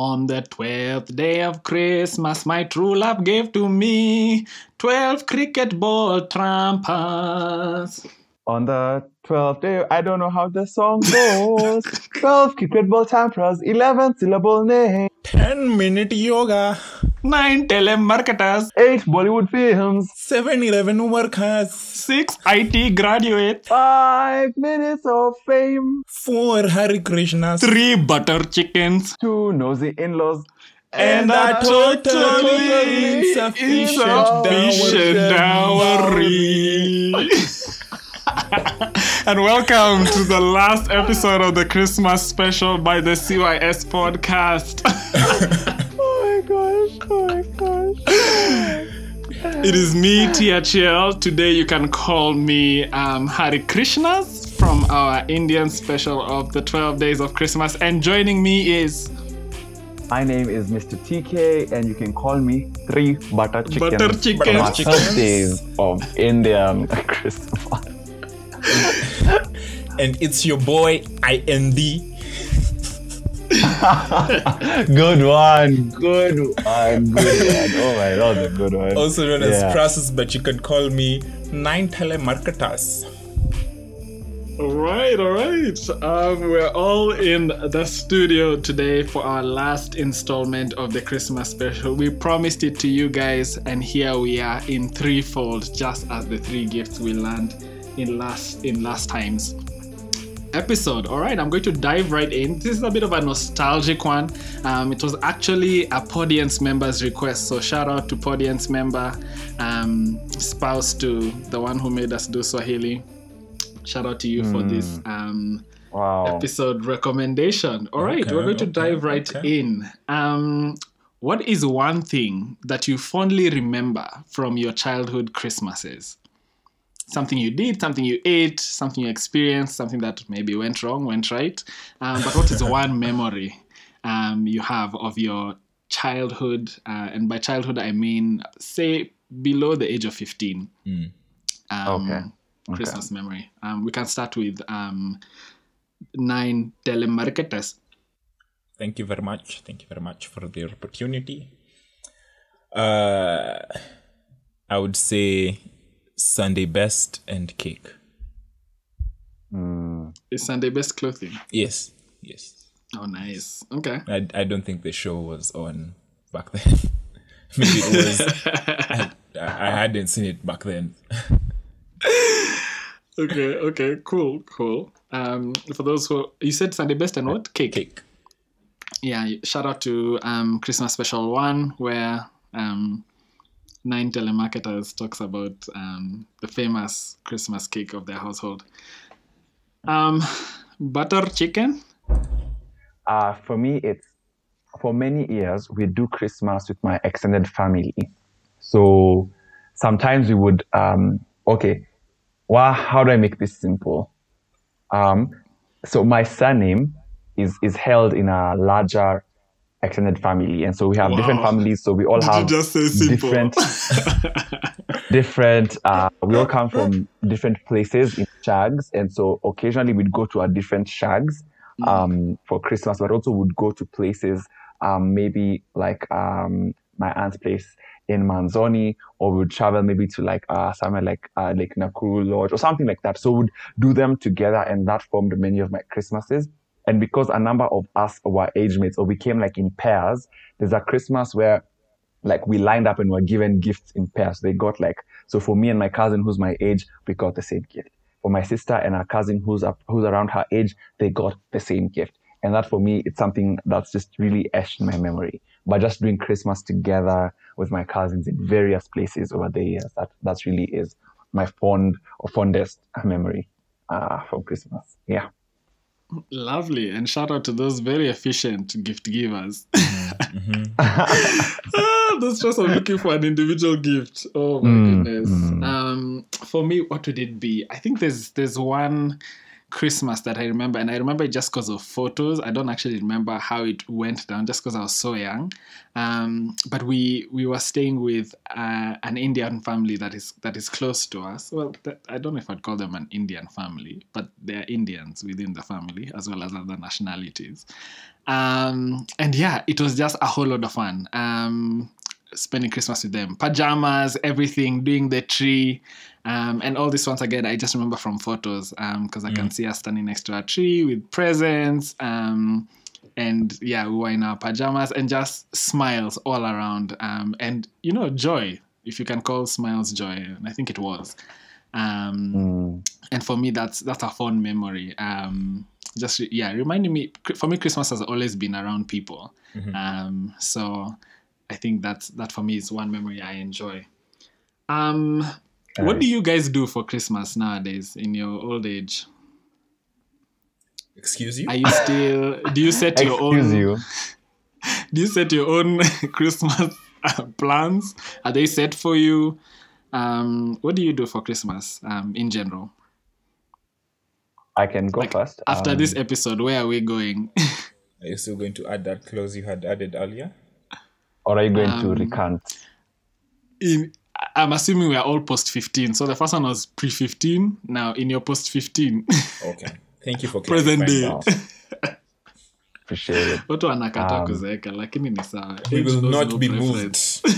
On the twelfth day of Christmas, my true love gave to me twelve cricket ball trampers. On the 12th day, I don't know how the song goes. 12 cricket ball tampers, 11 syllable name, 10 minute yoga, Nine telemarketers, 8 Bollywood films, 7 11 workers, six IT graduates, 5 minutes of fame, 4 Hari Krishnas, three butter chickens, 2 nosy in-laws, and a totally insufficient insufficient dowry. and welcome to the last episode of the Christmas special by the CYS podcast. Oh my gosh, oh my it is me, THL. Today you can call me um, Hari Krishnas from our Indian special of the 12 Days of Christmas. And joining me is My name is Mr. TK, and you can call me Three Butter Chicken. Butter Chickens. From our Chickens. days of Indian Christmas. and it's your boy IND. good one, good one, good one. Oh my, that was a good one. also known as Yeah. Prasus, but you can call me Nine Telemarketers. All right, all right. Um, we're all in the studio today for our last installment of the Christmas special. We promised it to you guys, and here we are in threefold, just as the three gifts we learned in last in last times episode. All right, I'm going to dive right in. This is a bit of a nostalgic one. Um, it was actually a Podience member's request, so shout out to Podience member, um, spouse to the one who made us do Swahili. Shout out to you for this um, Wow. episode recommendation. All right, Okay, we're going to okay, dive right okay. in. Um, what is one thing that you fondly remember from your childhood Christmases? Something you did, something you ate, something you experienced, something that maybe went wrong, went right. Um, but what is one memory um, you have of your childhood? Uh, and by childhood, I mean, say, below the age of 15. Mm. Um, Okay, okay. Christmas memory. Um, we can start with um, nine telemarketers. Thank you very much. Thank you very much for the opportunity. Uh, I would say Sunday best and cake. Mm. Is Sunday best clothing? Yes, yes. Oh, nice. Okay. I, I don't think the show was on back then. Maybe it was. I, I hadn't seen it back then. Okay. Okay. Cool. Cool. Um, for those who you said Sunday best and what cake? Cake. Yeah. Shout out to um, Christmas special one where um, nine telemarketers talks about um, the famous Christmas cake of their household. Um, butter chicken. Uh, for me, it's for many years we do Christmas with my extended family. So sometimes we would um, okay. Well, how do I make this simple? Um, so my surname is is held in a larger extended family, and so we have different families. So we all Did have just say simple? different different uh, we all come from different places in shags. And so occasionally we'd go to our different shags um, for christmas but also would go to places um, maybe like um, my aunt's place in manzoni or would travel maybe to like uh, somewhere like uh, like nakuru lodge or something like that. So we'd do them together and that formed many of my christmases and because a number of us were age mates or we came like in pairs there's a christmas where like we lined up and were given gifts in pairs. They got like so for me and my cousin who's my age, we got the same gift. For my sister and her cousin who's up who's around her age, they got the same gift. And that for me, it's something that's just really etched in my memory. By just doing Christmas together with my cousins in various places over the years, that that really is my fond or fondest memory uh, from Christmas. Yeah. Lovely. And shout out to those very efficient gift givers. Mhm. ah, the stress of looking for an individual gift. Oh my Mm, goodness. mm. Um, for me, what would it be? I think there's there's one Christmas that I remember, and I remember it just because of photos. I don't actually remember how it went down, just because I was so young. Um, but we we were staying with uh, an Indian family that is that is close to us. Well, I don't know if I'd call them an Indian family, but they're Indians within the family as well as other nationalities. Um, and yeah, it was just a whole lot of fun. Um, spending Christmas with them, pajamas, everything, doing the tree. Um, and all this once again, I just remember from photos because I can see us standing next to a tree with presents. Um, and yeah, we were in our pajamas and just smiles all around. Um, and you know, joy, if you can call smiles joy, and I think it was. Um, Mm. and for me, that's that's a fond memory. Um, just yeah, reminding me. For me, Christmas has always been around people. Um, so I think that's that for me is one memory I enjoy. Um, what do you guys do for Christmas nowadays in your old age? Excuse you? Are you still? do you set your Excuse own? you. Do you set your own Christmas uh, plans? Are they set for you? Um, what do you do for Christmas um, in general? I can go Like, first. After Um, this episode, where are we going? Are you still going to add that clause you had added earlier? or are you going to um, recant? in I'm assuming we are all post 15. So the first one was pre 15. Now in your post 15, Okay. Thank you for present day. Appreciate it. watu wanakata Um, kuzeeka lakini ni sawa We will not no be preference. moved.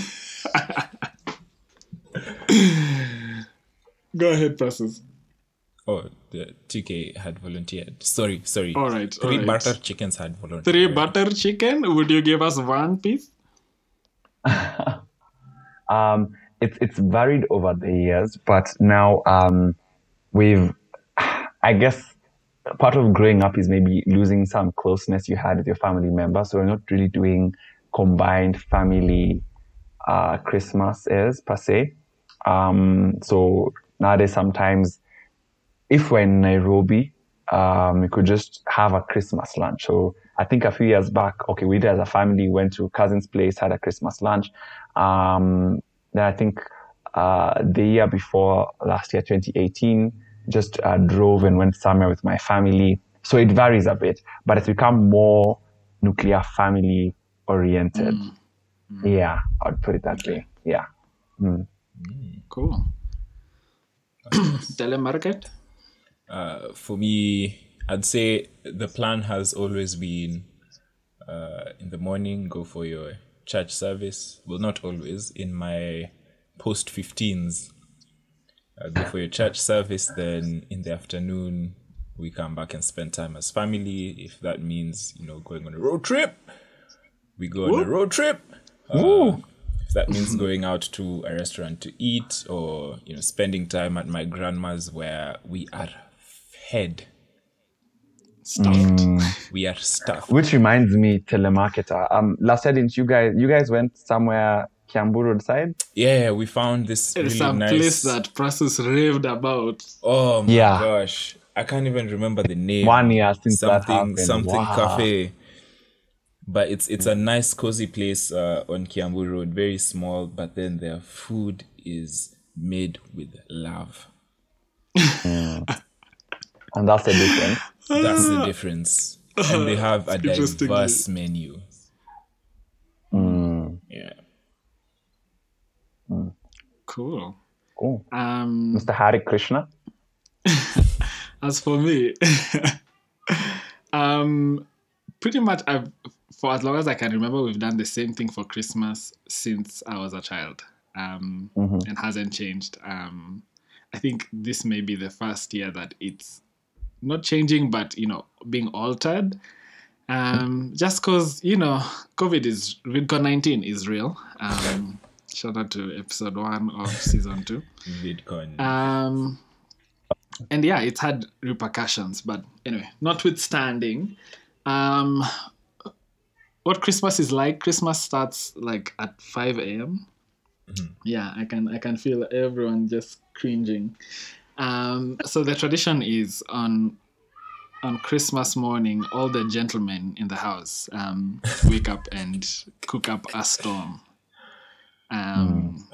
go ahead Precious. Oh, the TK had volunteered. Sorry, sorry. all right Three right. butter chickens had volunteered. three butter chicken would you give us one piece Um, it's it's varied over the years, but now um, we've, I guess, part of growing up is maybe losing some closeness you had with your family members. So we're not really doing combined family uh, Christmases per se. Um, so nowadays, sometimes if we're in Nairobi, um, we could just have a Christmas lunch. So I think a few years back, okay, we did as a family went to cousin's place, had a Christmas lunch. Um, then I think uh, the year before last year, 2018, just uh, drove and went somewhere with my family. So it varies a bit, but it's become more nuclear family oriented. Yeah, I'd put it that way. Yeah. cool telemarket Uh, for me, I'd say the plan has always been uh, in the morning, go for your church service. Well, not always. In my post 15s, uh, go for your church service. Then in the afternoon, we come back and spend time as family. If that means, you know, going on a road trip, we go on a road trip. Uh, if that means going out to a restaurant to eat or, you know, spending time at my grandma's where we are fed. Stuffed We are stuffed. Which reminds me, telemarketer. Um, last year, didn't you guys? You guys went somewhere Kiambu Road side? Yeah, we found this it's really some nice. place that Precious raved about oh my Yeah. gosh, I can't even remember the name. One year since that something happened. something Wow. cafe. But it's it's a nice cozy place uh, on Kiambu Road, very small. But then their food is made with love. And that's the difference. That's the difference. And they have a Interestingly. diverse menu. Yeah. cool Cool. um Mr. Hari Krishna. As for me, um, pretty much I've for as long as I can remember, we've done the same thing for Christmas since I was a child, um, and hasn't changed. Um, I think this may be the first year that it's not changing, but you know, being altered. Um, just because you know, COVID is COVID nineteen is real. Um, shout out to episode one of season two. VidCon. Um, and yeah, it's had repercussions, but anyway, notwithstanding, um, what Christmas is like, Christmas starts like at 5 a.m. Yeah, I can I can feel everyone just cringing. Um, so the tradition is on on Christmas morning, all the gentlemen in the house um, wake up and cook up a storm. Um,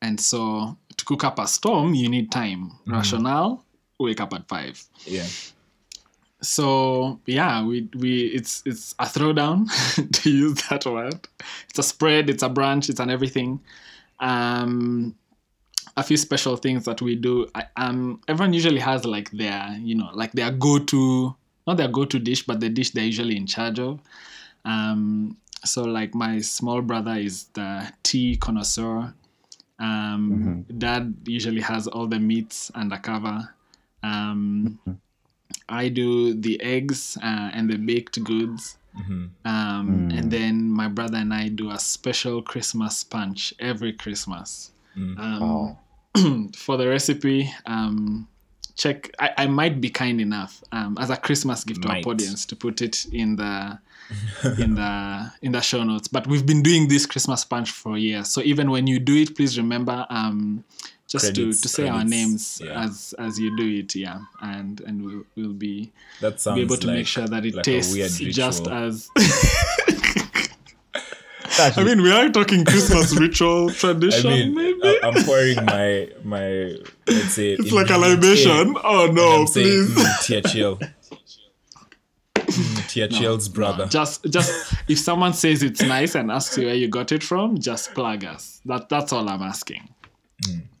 And so to cook up a storm, you need time. Rationale, wake up at five. Yeah. So yeah, we we it's it's a throwdown to use that word. It's a spread, it's a brunch, it's an everything. Um, a few special things that we do. I, um, everyone usually has like their you know like their go to not their go to dish, but the dish they're usually in charge of. Um, so like my small brother is the tea connoisseur. Um, Dad usually has all the meats undercover. Um, I do the eggs uh, and the baked goods. Um, And then my brother and I do a special Christmas punch every Christmas. Um, for the recipe, um, check. I, I might be kind enough um, as a Christmas gift to our audience to put it in the in the in the show notes. But we've been doing this Christmas punch for years. So even when you do it, please remember um, just Credits- to, to say our names yeah. as as you do it. Yeah, and and we'll we'll be That sounds be able to like, make sure that it like tastes just as. It's I mean, we are talking Christmas ritual I tradition, mean, maybe. I- I'm pouring my my let's say it's like a libation. in, Oh no, I'm saying, please. mm, Tiachiel. Mm, Tiachiel's brother. Just, just if someone says it's nice and asks you where you got it from, just plug us. That that's all I'm asking.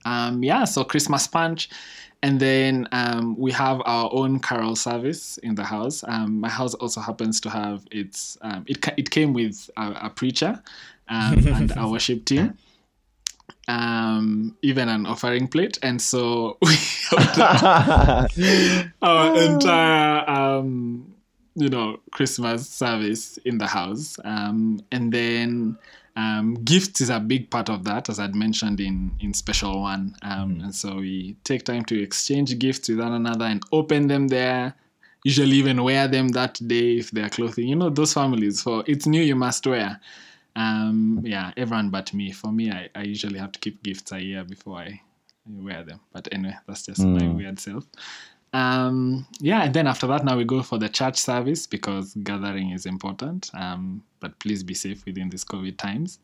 Um, yeah. So Christmas punch, and then um, we have our own carol service in the house. Um, my house also happens to have its. Um, it it came with a, a preacher, um, and a worship team. Um, even an offering plate, and so we our entire um, you know Christmas service in the house, um, and then um, gifts is a big part of that, as I'd mentioned in in special one, um, and so we take time to exchange gifts with one another and open them there. Usually, even wear them that day if they're clothing. You know those families for it's new you must wear. Um, yeah, everyone but me. For me, I, I usually have to keep gifts a year before I wear them. But anyway, that's just my weird self. Um, yeah, and then after that, now we go for the church service because gathering is important. Um, but please be safe within these COVID times.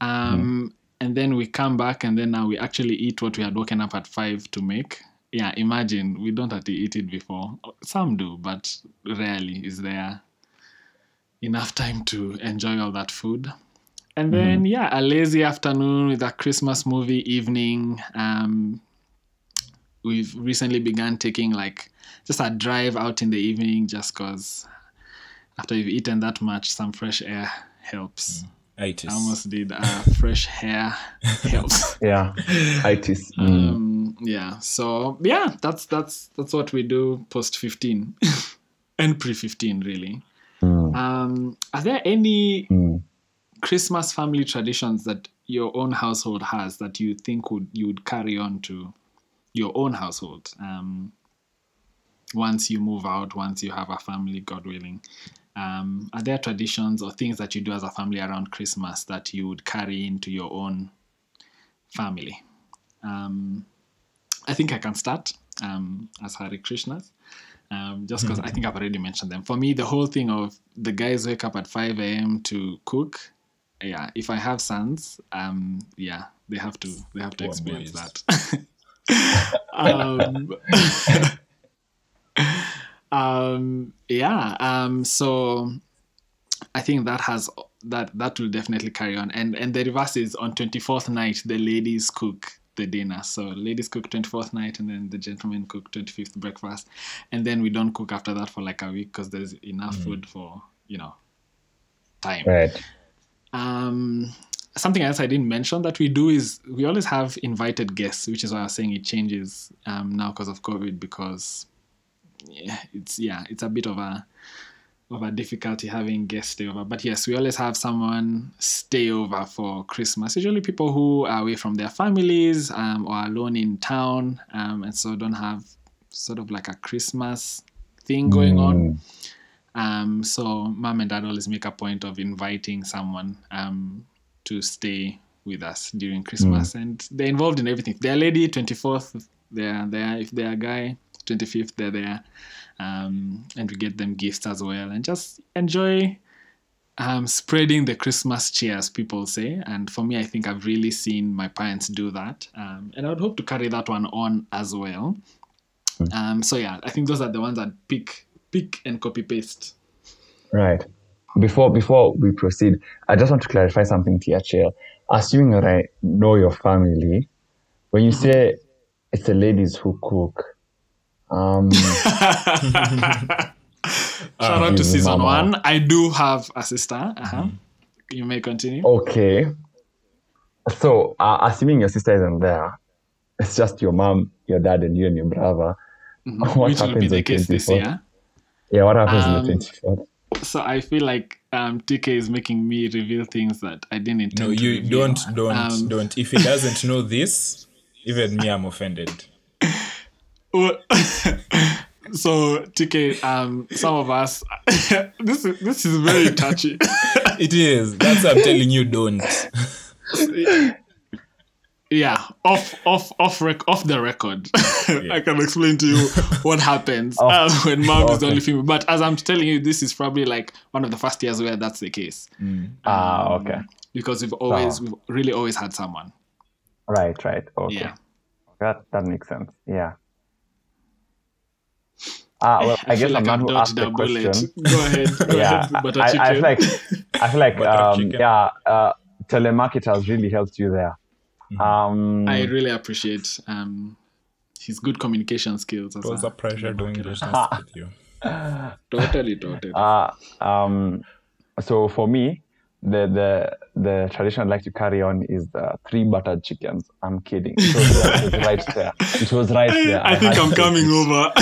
Um, And then we come back, and then now we actually eat what we had woken up at five to make. Yeah, imagine we don't have to eat it before. Some do, but rarely is there enough time to enjoy all that food. And then, yeah, a lazy afternoon with a Christmas movie evening. Um, we've recently begun taking like just a drive out in the evening just because after you've eaten that much, some fresh air helps. Itis. I almost did uh, fresh hair helps. yeah, itis. Mm. Um, yeah. So yeah, that's that's that's what we do post fifteen and pre fifteen really. Mm. Um, are there any Mm. Christmas family traditions that your own household has that you think would you would carry on to your own household um, once you move out, once you have a family, God willing? Um, are there traditions or things that you do as a family around Christmas that you would carry into your own family? Um, I think I can start um, as Hari Krishnas. Um, just because I think I've already mentioned them. For me, the whole thing of the guys wake up at 5 a.m. to cook, yeah, if I have sons, um, yeah, they have to they have to experience that. um, um, yeah, um, so I think that has that that will definitely carry on. And and the reverse is on 24th night the ladies cook the dinner. So ladies cook 24th night and then the gentlemen cook 25th breakfast. And then we don't cook after that for like a week because there's enough food for, you know, time. Right. Um, something else I didn't mention that we do is we always have invited guests, which is why I was saying it changes um, now because of COVID because yeah, it's yeah, it's a bit of a of a difficulty having guests stay over. But yes, we always have someone stay over for Christmas. Usually people who are away from their families um, or alone in town um, and so don't have sort of like a Christmas thing going on. Um, so mom and dad always make a point of inviting someone um, to stay with us during Christmas, and they're involved in everything. They're a lady, twenty fourth, they're there. If they're a guy, twenty fifth, they're there, um, and we get them gifts as well, and just enjoy um, spreading the Christmas cheer, as people say. And for me, I think I've really seen my parents do that, um, and I would hope to carry that one on as well. Um, so yeah, I think those are the ones that pick, pick and copy paste. Right. Before before we proceed, I just want to clarify something, THL. Assuming that I know your family, when you say it's the ladies who cook, um, Shout out to season mama. one. I do have a sister. Uh-huh. You may continue. okay. So, uh, assuming your sister isn't there, it's just your mom, your dad, and you and your brother. What which will be the case this year. Yeah, what happens Um, on the 24th? So I feel like um, TK is making me reveal things that I didn't intend No, you don't, don't, Um, don't. If he doesn't know this, even me, I'm offended. Well, so TK, um, some of us, this is this is very touchy. It is. That's what I'm telling you. Don't. Yeah, off off off rec- off the record, I can explain to you what happens uh, when mom is the only female. But as I'm telling you, this is probably like one of the first years where that's the case Ah, okay. because we've always we've really always had someone. Right, right. Okay. Yeah. That that makes sense. Yeah. Ah, well, I, guess feel I'm not who asked the bullet. question. Go ahead, go yeah, ahead, I, I feel like I feel like um, yeah, uh, telemarket has really helped you there. Um, I really appreciate um, his good communication skills. As It was a, a pleasure doing business with you. totally, totally. uh, um, so for me, the the the tradition I'd like to carry on is the three buttered chickens. I'm kidding. It was, it was right there. It was right there. I think I'm to- coming over.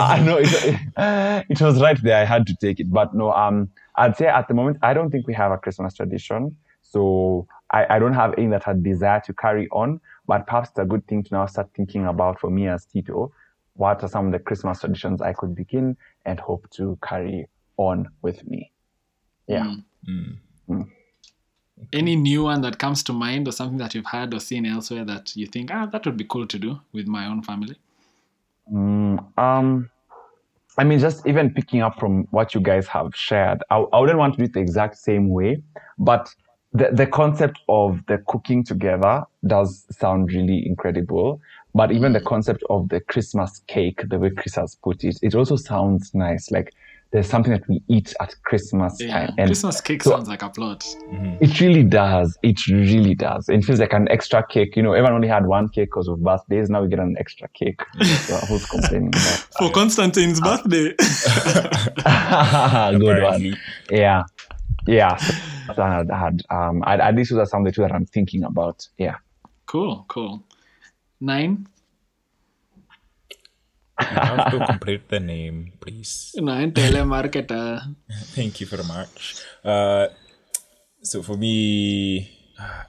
I know it, it was right there. I had to take it, but no. Um, I'd say at the moment I don't think we have a Christmas tradition, so I, I don't have any that I desire to carry on. But perhaps it's a good thing to now start thinking about for me as Tito. What are some of the Christmas traditions I could begin and hope to carry on with me? Yeah. Any new one that comes to mind, or something that you've heard or seen elsewhere that you think, ah, that would be cool to do with my own family? Mm, um, I mean, just even picking up from what you guys have shared, I, I wouldn't want to do it the exact same way, but the, the concept of the cooking together does sound really incredible. But even the mm. concept of the Christmas cake, the way Chris has put it, it also sounds nice. Like there's something that we eat at Christmas Yeah, time. And Christmas cake so- sounds like a plot. Mm-hmm. it really does. It really does. It feels like an extra cake. You know, everyone only had one cake because of birthdays. Now we get an extra cake. So who's complaining about For Constantine's birthday. that? Good one. Apparently. Yeah. Yeah. So that's I had, had um, I, at least those are some of the two that I'm thinking about. Yeah. cool, cool. Nine, You have to complete the name, please. nine telemarketer. Thank you very much. Uh, so for me,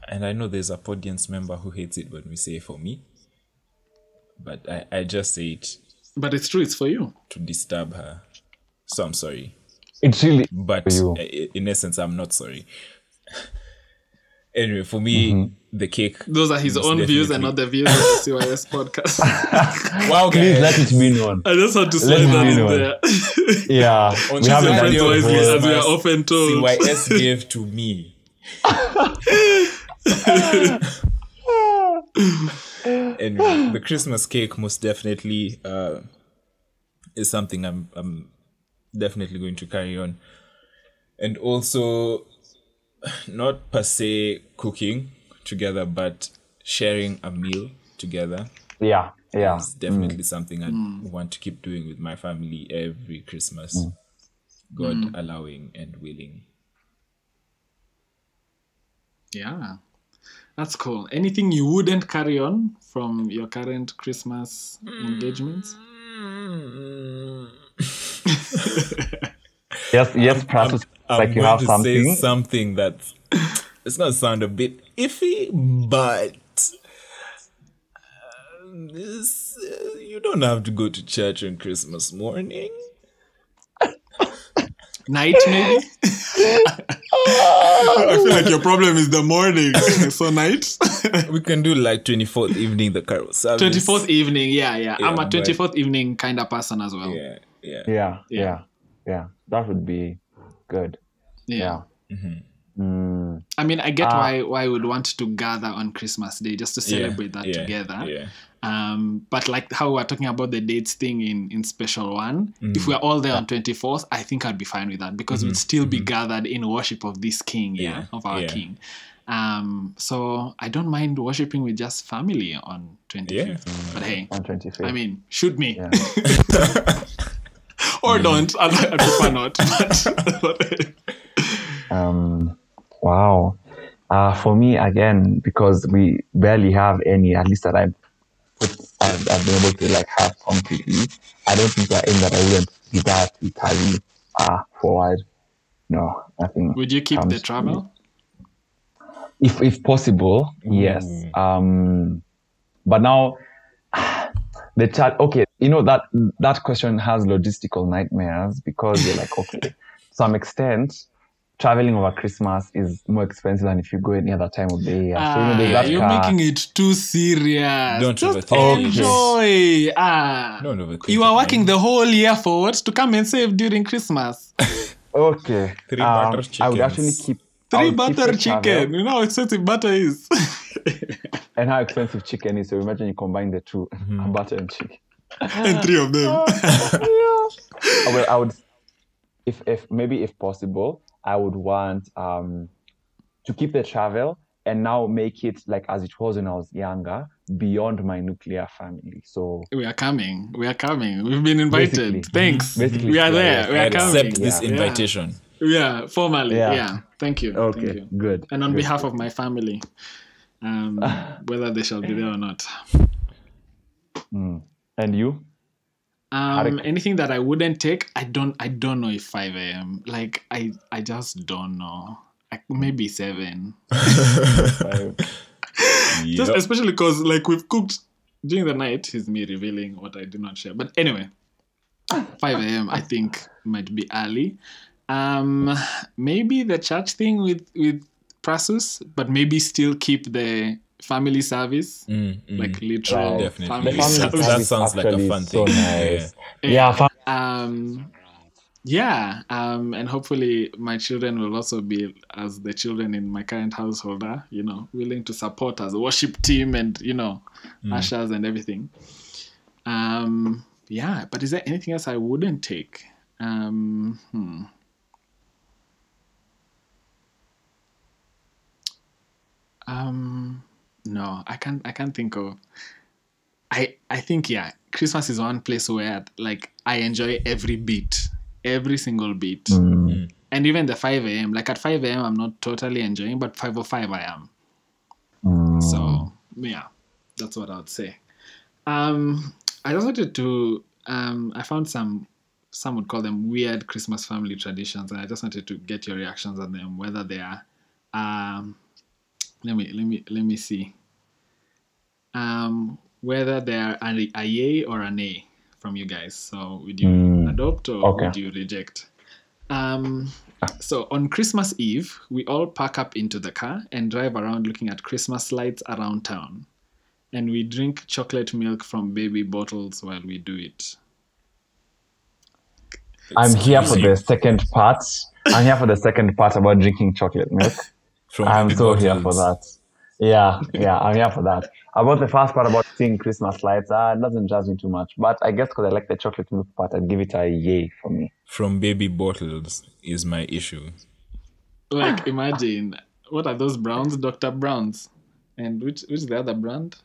and I know there's a audience member who hates it when we say for me, but I, I just say it But it's true, it's for you. to disturb her. So I'm sorry. It's really But For you. in essence, I'm not sorry. anyway, for me, the cake. Those are his most own views and not the views of the CYS podcast. Wow, please let it be known. I just had to Let slide me that in know. there. Yeah. On we haven't Tuesday, done it wisely, as we are often told. CYS gave to me. anyway, the Christmas cake most definitely uh, is something I'm I'm definitely going to carry on, and also not per se cooking together, but sharing a meal together Yeah. Yeah. is definitely mm. something I mm. want to keep doing with my family every Christmas, mm. God allowing and willing. Yeah. That's cool. Anything you wouldn't carry on from your current Christmas engagements? Yes. Yes. Perhaps I'm like you going have to something. say something that's it's gonna sound a bit iffy, but uh, this, uh, you don't have to go to church on Christmas morning. Night, maybe? I feel like your problem is the morning. so, night? We can do like twenty fourth evening, the carol service. 24th evening. Yeah, yeah. I'm a 24th evening kind of person as well. Yeah, yeah. Yeah. Yeah. Yeah. Yeah. That would be good. Yeah. Yeah. Mm. I mean, I get Ah. why why we would want to gather on Christmas Day just to celebrate that yeah, together. Yeah. Um, but like how we're talking about the dates thing in in special one, Mm. if we're all there on twenty fourth, I think I'd be fine with that because we'd still be gathered in worship of this King, yeah, Mm-hmm. Yeah, of our yeah. King. Um, so I don't mind worshiping with just family on twenty fifth. But hey, On 25th. I mean, shoot me Yeah. or don't. I, I prefer not. But, Um, wow. Uh, for me, again, because we barely have any, at least that I've, put, I've, I've been able to like have completely, I don't think there are any that I wouldn't be that to carry uh, forward. No, I think. would you keep the travel? If, if possible, yes. Um, but now, the chat, okay, you know, that, that question has logistical nightmares because you're like, okay, to some extent, traveling over Christmas is more expensive than if you go any other time of the year. so, you know, there's Ah, that you're car- making it too serious. Don't Just overthink it. enjoy. Ah, Don't overthink you are man. working the whole year for what? To come and save during Christmas. Okay. Three um, butter I would actually keep I Three would keep butter the travel chicken. You know how expensive butter is. And how expensive chicken is. So imagine you combine the 2 Mm-hmm. butter and chicken. and three of them. I would, I would, if if maybe if possible, I would want um to keep the travel and now make it like as it was when I was younger, beyond my nuclear family. So we are coming. We are coming. We've been invited. Basically. Thanks. Basically, we are there. yeah. We I are coming. accept this Yeah. invitation. Yeah, formally. Yeah. Yeah. Thank you. okay, Thank you. good. And on good. behalf of my family, um, whether they shall be there or not. Mm. And you, Um, anything that I wouldn't take, I don't. I don't know if five a.m. Like I, I just don't know. Like maybe seven. Five. Just especially because like we've cooked during the night. Is me revealing what I do not share. But anyway, five a.m. I think might be early. Um, maybe the church thing with with Prasus, but maybe still keep the family service, Mm, mm. like literal Right. Family family That- service. that sounds like a fun is so thing. nice. Yeah. Yeah, fam- um yeah um and hopefully my children will also be as the children in my current household are you know willing to support as a worship team and you know ushers and everything um yeah but is there anything else i wouldn't take um hmm. um no i can't i can't think of I I think yeah, Christmas is one place where like I enjoy every beat, every single beat, Mm. and even the five a.m. Like at five a.m. I'm not totally enjoying, but five o five I am. Mm. So yeah, that's what I would say. Um, I just wanted to um, I found some some would call them weird Christmas family traditions, and I just wanted to get your reactions on them, whether they are. Um, let me let me let me see. Um, whether they are a, a yay or a from you guys. So would you Mm. adopt or Okay. would you reject? Um, so on Christmas Eve, we all pack up into the car and drive around looking at Christmas lights around town. And we drink chocolate milk from baby bottles while we do it. I'm here for the second part. I'm here for the second part about drinking chocolate milk. From I'm baby so here for that. Yeah, yeah, I'm here for that. About the first part about seeing Christmas lights, uh, it doesn't judge me too much. But I guess because I like the chocolate milk part, I'd give it a yay for me. From baby bottles is my issue. Like, imagine what are those browns? Dr. Browns. And which which is the other brand?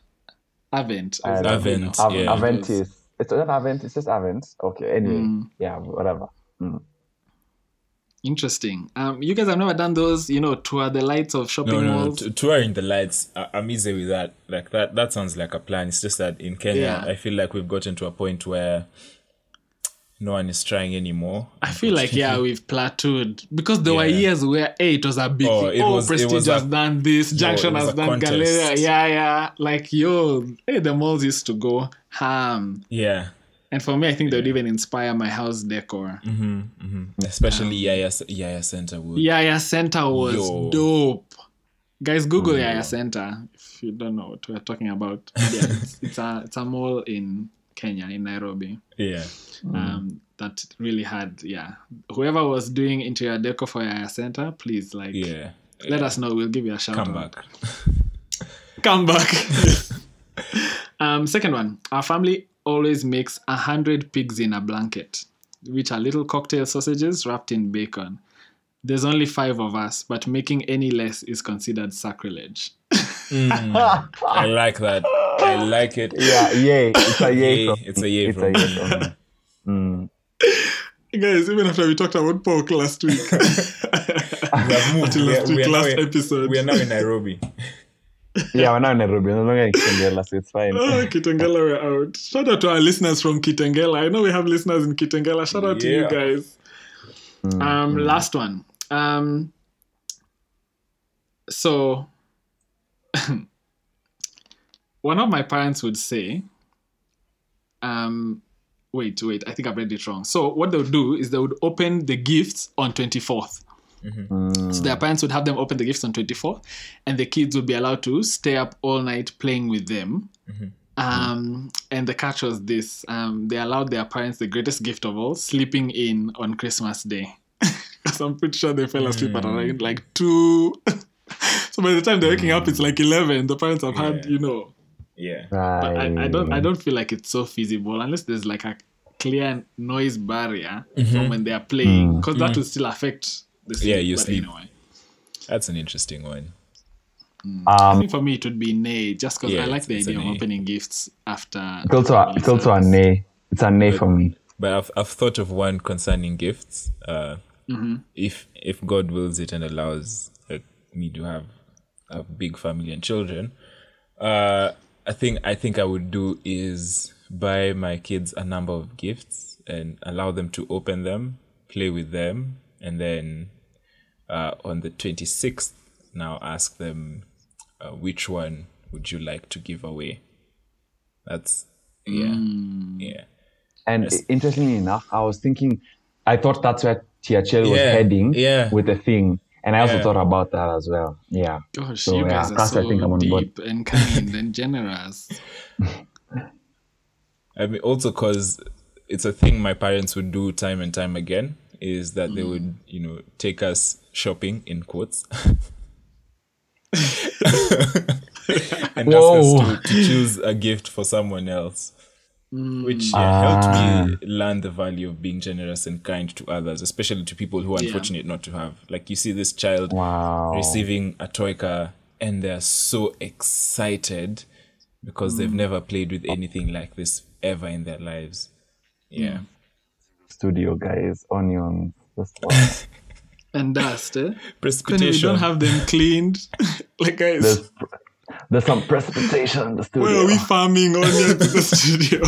Avent. I Is Avent, you know? Av- yeah. Aventis. It's not Avent, it's just Avent. Okay, anyway. Mm. Yeah, whatever. Mm. Interesting. Um, you guys have never done those, you know, tour the lights of shopping No, no, no. malls. T- touring the lights, I- I'm easy with that. Like that, that sounds like a plan. It's just that in Kenya, Yeah. I feel like we've gotten to a point where no one is trying anymore. I feel like yeah, we've plateaued because there were years where hey, it was a big Oh, thing. it Oh, was- it Prestige was a- done this, Junction has done. Galleria. Yeah, yeah. Like yo, hey, the malls used to go ham. Yeah. And for me, I think they would even inspire my house decor. hmm hmm Especially Yaya, Yaya Center would. Yaya Center was Yo. dope. Guys, Google Yaya Center if you don't know what we're talking about. Yeah, it's, it's a it's a mall in Kenya, in Nairobi. Yeah. Um, that really had yeah. Whoever was doing interior decor for Yaya Center, please like Yeah. let us know. We'll give you a shout Come out. back. Come back. um, second one. Our family always makes a hundred pigs in a blanket, which are little cocktail sausages wrapped in bacon. There's only five of us, but making any less is considered sacrilege. I like that. I like it. yeah, yay. It's a yay. Yay. It's a me. yay It's a yay. Mm. Guys, even after we talked about pork last week, We have moved. Until We last are, we week, are now last in, episode. we are now in Nairobi. Yeah, we're now in Nairobi. We're no longer in Kitengela, so it's fine. oh, Kitengela, we're out. Shout out to our listeners from Kitengela. I know we have listeners in Kitengela. Shout out to you guys. Mm, Um, last one. Um, so one of my parents would say, um, wait, wait, I think I've read it wrong. So what they would do is they would open the gifts on 24th. Mm. So their parents would have them open the gifts on 24, and the kids would be allowed to stay up all night playing with them. Um, and the catch was this: um, they allowed their parents the greatest gift of all, sleeping in on Christmas Day. Because I'm pretty sure they fell asleep at around like two. so by the time they're waking up, it's like eleven. The parents have had, you know. Yeah. But I, I don't. I don't feel like it's so feasible unless there's like a clear noise barrier from when they are playing, because that will still affect the sleep. Yeah, you but sleep. Anyway. That's an interesting one. I Um, think for me it would be nay, just because Yeah, I like the idea of nay. opening gifts after. it's also a, it's also a nay. It's a nay for me. But I've, I've thought of one concerning gifts. Uh, Mm-hmm. If if God wills it and allows uh, me to have a big family and children, uh, I think I think I would do is buy my kids a number of gifts and allow them to open them, play with them, and then uh, on the twenty sixth now ask them uh, which one would you like to give away. That's yeah yeah. And Yes. interestingly enough, I was thinking, I thought that's where THL was Yeah, heading yeah. with the thing. And I also Yeah. thought about that as well. Yeah. Gosh, So, you yeah, guys are that's why I so think I'm on board. deep and kind and generous. I mean, also because it's a thing my parents would do time and time again is that they would, mm. you know, take us shopping in quotes and ask Whoa. us to, to choose a gift for someone else, mm. which yeah, helped me learn the value of being generous and kind to others, especially to people who are Yeah. unfortunate not to have. Like you see this child Wow. receiving a toy car and they're so excited because they've mm. never played with anything like this ever in their lives. Yeah. Studio guys, onions. That's what- and dust, eh? When we Precipitation. don't have them cleaned. like, guys, there's, there's some precipitation in the studio. where are we farming onions in the studio?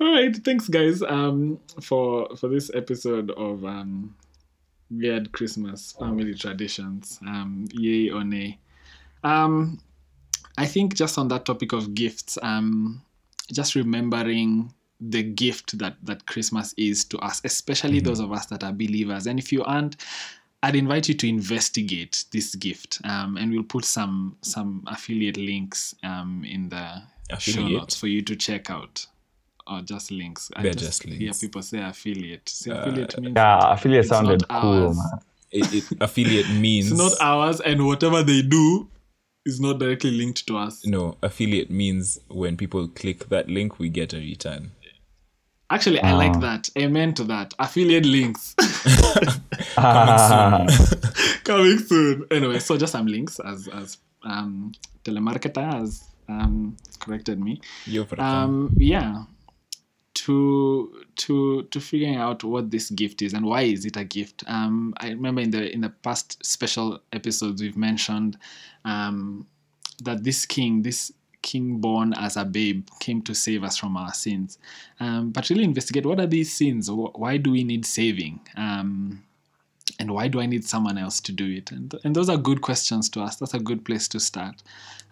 All right, thanks, guys, um, for for this episode of um, weird Christmas family traditions. Um, yay or nay? Um, I think just on that topic of gifts, um, just remembering the gift that that Christmas is to us, especially those of us that are believers. And if you aren't, I'd invite you to investigate this gift, um, and we'll put some some affiliate links um, in the show notes for you to check out, or just links. I They're just, just hear links. people say affiliate. See, affiliate means yeah, affiliate sounded cool, ours. man. It, it, affiliate means it's not ours, and whatever they do is not directly linked to us. no affiliate means when people click that link, we get a return. Actually, I like that. Amen to that. Affiliate links coming soon. Coming soon. Anyway, so just some links as as um, telemarketer has um, corrected me. You're welcome. Um, yeah, to to to figuring out what this gift is and why is it a gift. Um, I remember in the in the past special episodes we've mentioned um, that this king, this king born as a babe, came to save us from our sins. Um, but really investigate what are these sins? Why do we need saving? Um, and why do I need someone else to do it? And, and those are good questions to ask. That's a good place to start.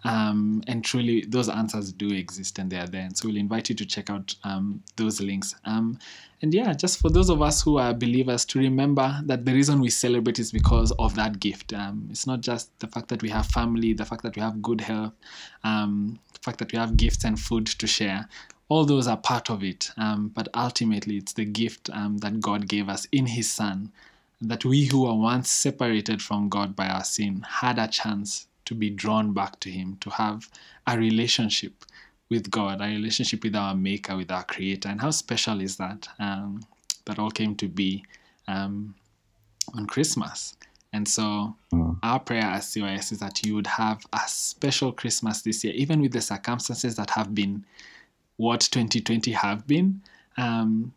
Um, and truly, those answers do exist and they are there. And so we'll invite you to check out um, those links. Um, and yeah, just for those of us who are believers to remember that the reason we celebrate is because of that gift. Um, it's not just the fact that we have family, the fact that we have good health, um, the fact that we have gifts and food to share. All those are part of it. Um, but ultimately, it's the gift um, that God gave us in His Son that we who were once separated from God by our sin had a chance to be drawn back to Him, to have a relationship with God, a relationship with our Maker, with our Creator. And how special is that? Um, that all came to be um, on Christmas. And so, our prayer as CYS is that you would have a special Christmas this year, even with the circumstances that have been what 2020 have been. Um,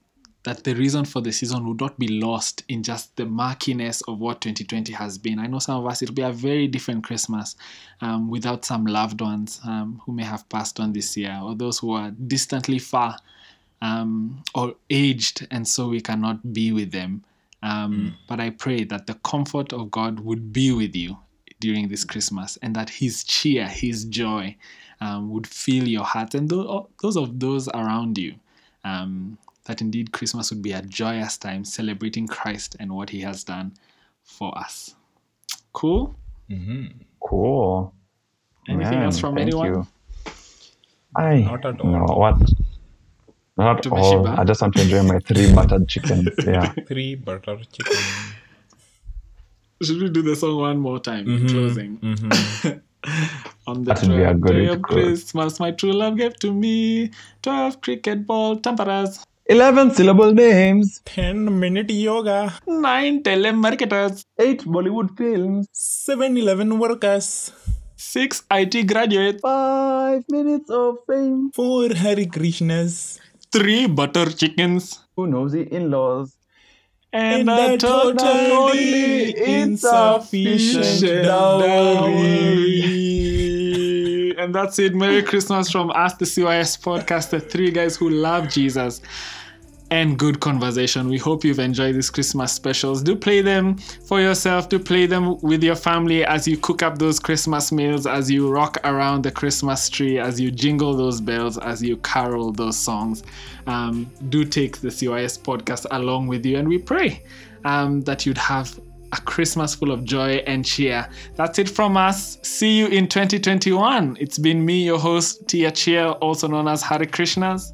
that the reason for the season would not be lost in just the murkiness of what 2020 has been. I know some of us, it'll be a very different Christmas um, without some loved ones um, who may have passed on this year, or those who are distantly far um, or aged, and so we cannot be with them. Um, But I pray that the comfort of God would be with you during this Christmas, and that His cheer, His joy, um, would fill your heart and tho- those of those around you. Um, that indeed Christmas would be a joyous time celebrating Christ and what he has done for us. Cool? Mm-hmm. Cool. Anything Man, else from anyone? You. I not at all. No, what? Not to all. I just want to enjoy my three buttered chicken. Yeah. three buttered chicken. Should we do the song one more time mm-hmm. in closing? Mm-hmm. On the twelfth day of Christmas, my true love gave to me twelve cricket ball tamperas. 11 syllable names. 10 minute yoga. 9 telemarketers. 8 Bollywood films. 7 11 workers. 6 IT graduates. 5 minutes of fame. 4 Hari Krishnas. 3 butter chickens. Who knows the in laws? And, and a totally insufficient dowry. And that's it. Merry Christmas from us, the CYS podcast, the three guys who love Jesus and good conversation. We hope you've enjoyed these Christmas specials. Do play them for yourself, do play them with your family as you cook up those Christmas meals, as you rock around the Christmas tree, as you jingle those bells, as you carol those songs. Um, do take the CYS podcast along with you, and we pray um, that you'd have a Christmas full of joy and cheer. That's it from us. See you in 2021. It's been me, your host, Tiachiel, also known as Hari Krishnas.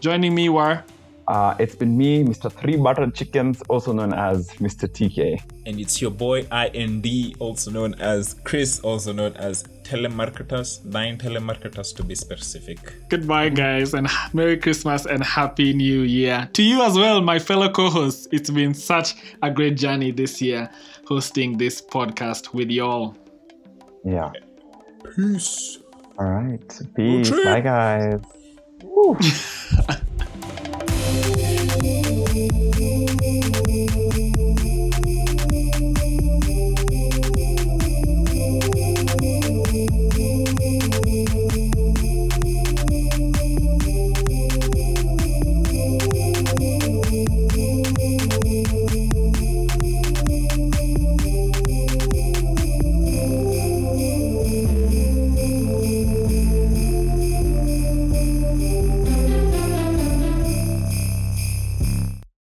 Joining me were Uh, it's been me, Mr. Three Buttered Chickens, also known as Mr. Teekay. And it's your boy IND, also known as Chris, also known as Telemarketers, nine telemarketers to be specific. Goodbye, guys, and Merry Christmas and Happy New Year. To you as well, my fellow co hosts. It's been such a great journey this year hosting this podcast with y'all. Yeah. Peace. All right. Peace. Bye, guys. Woo.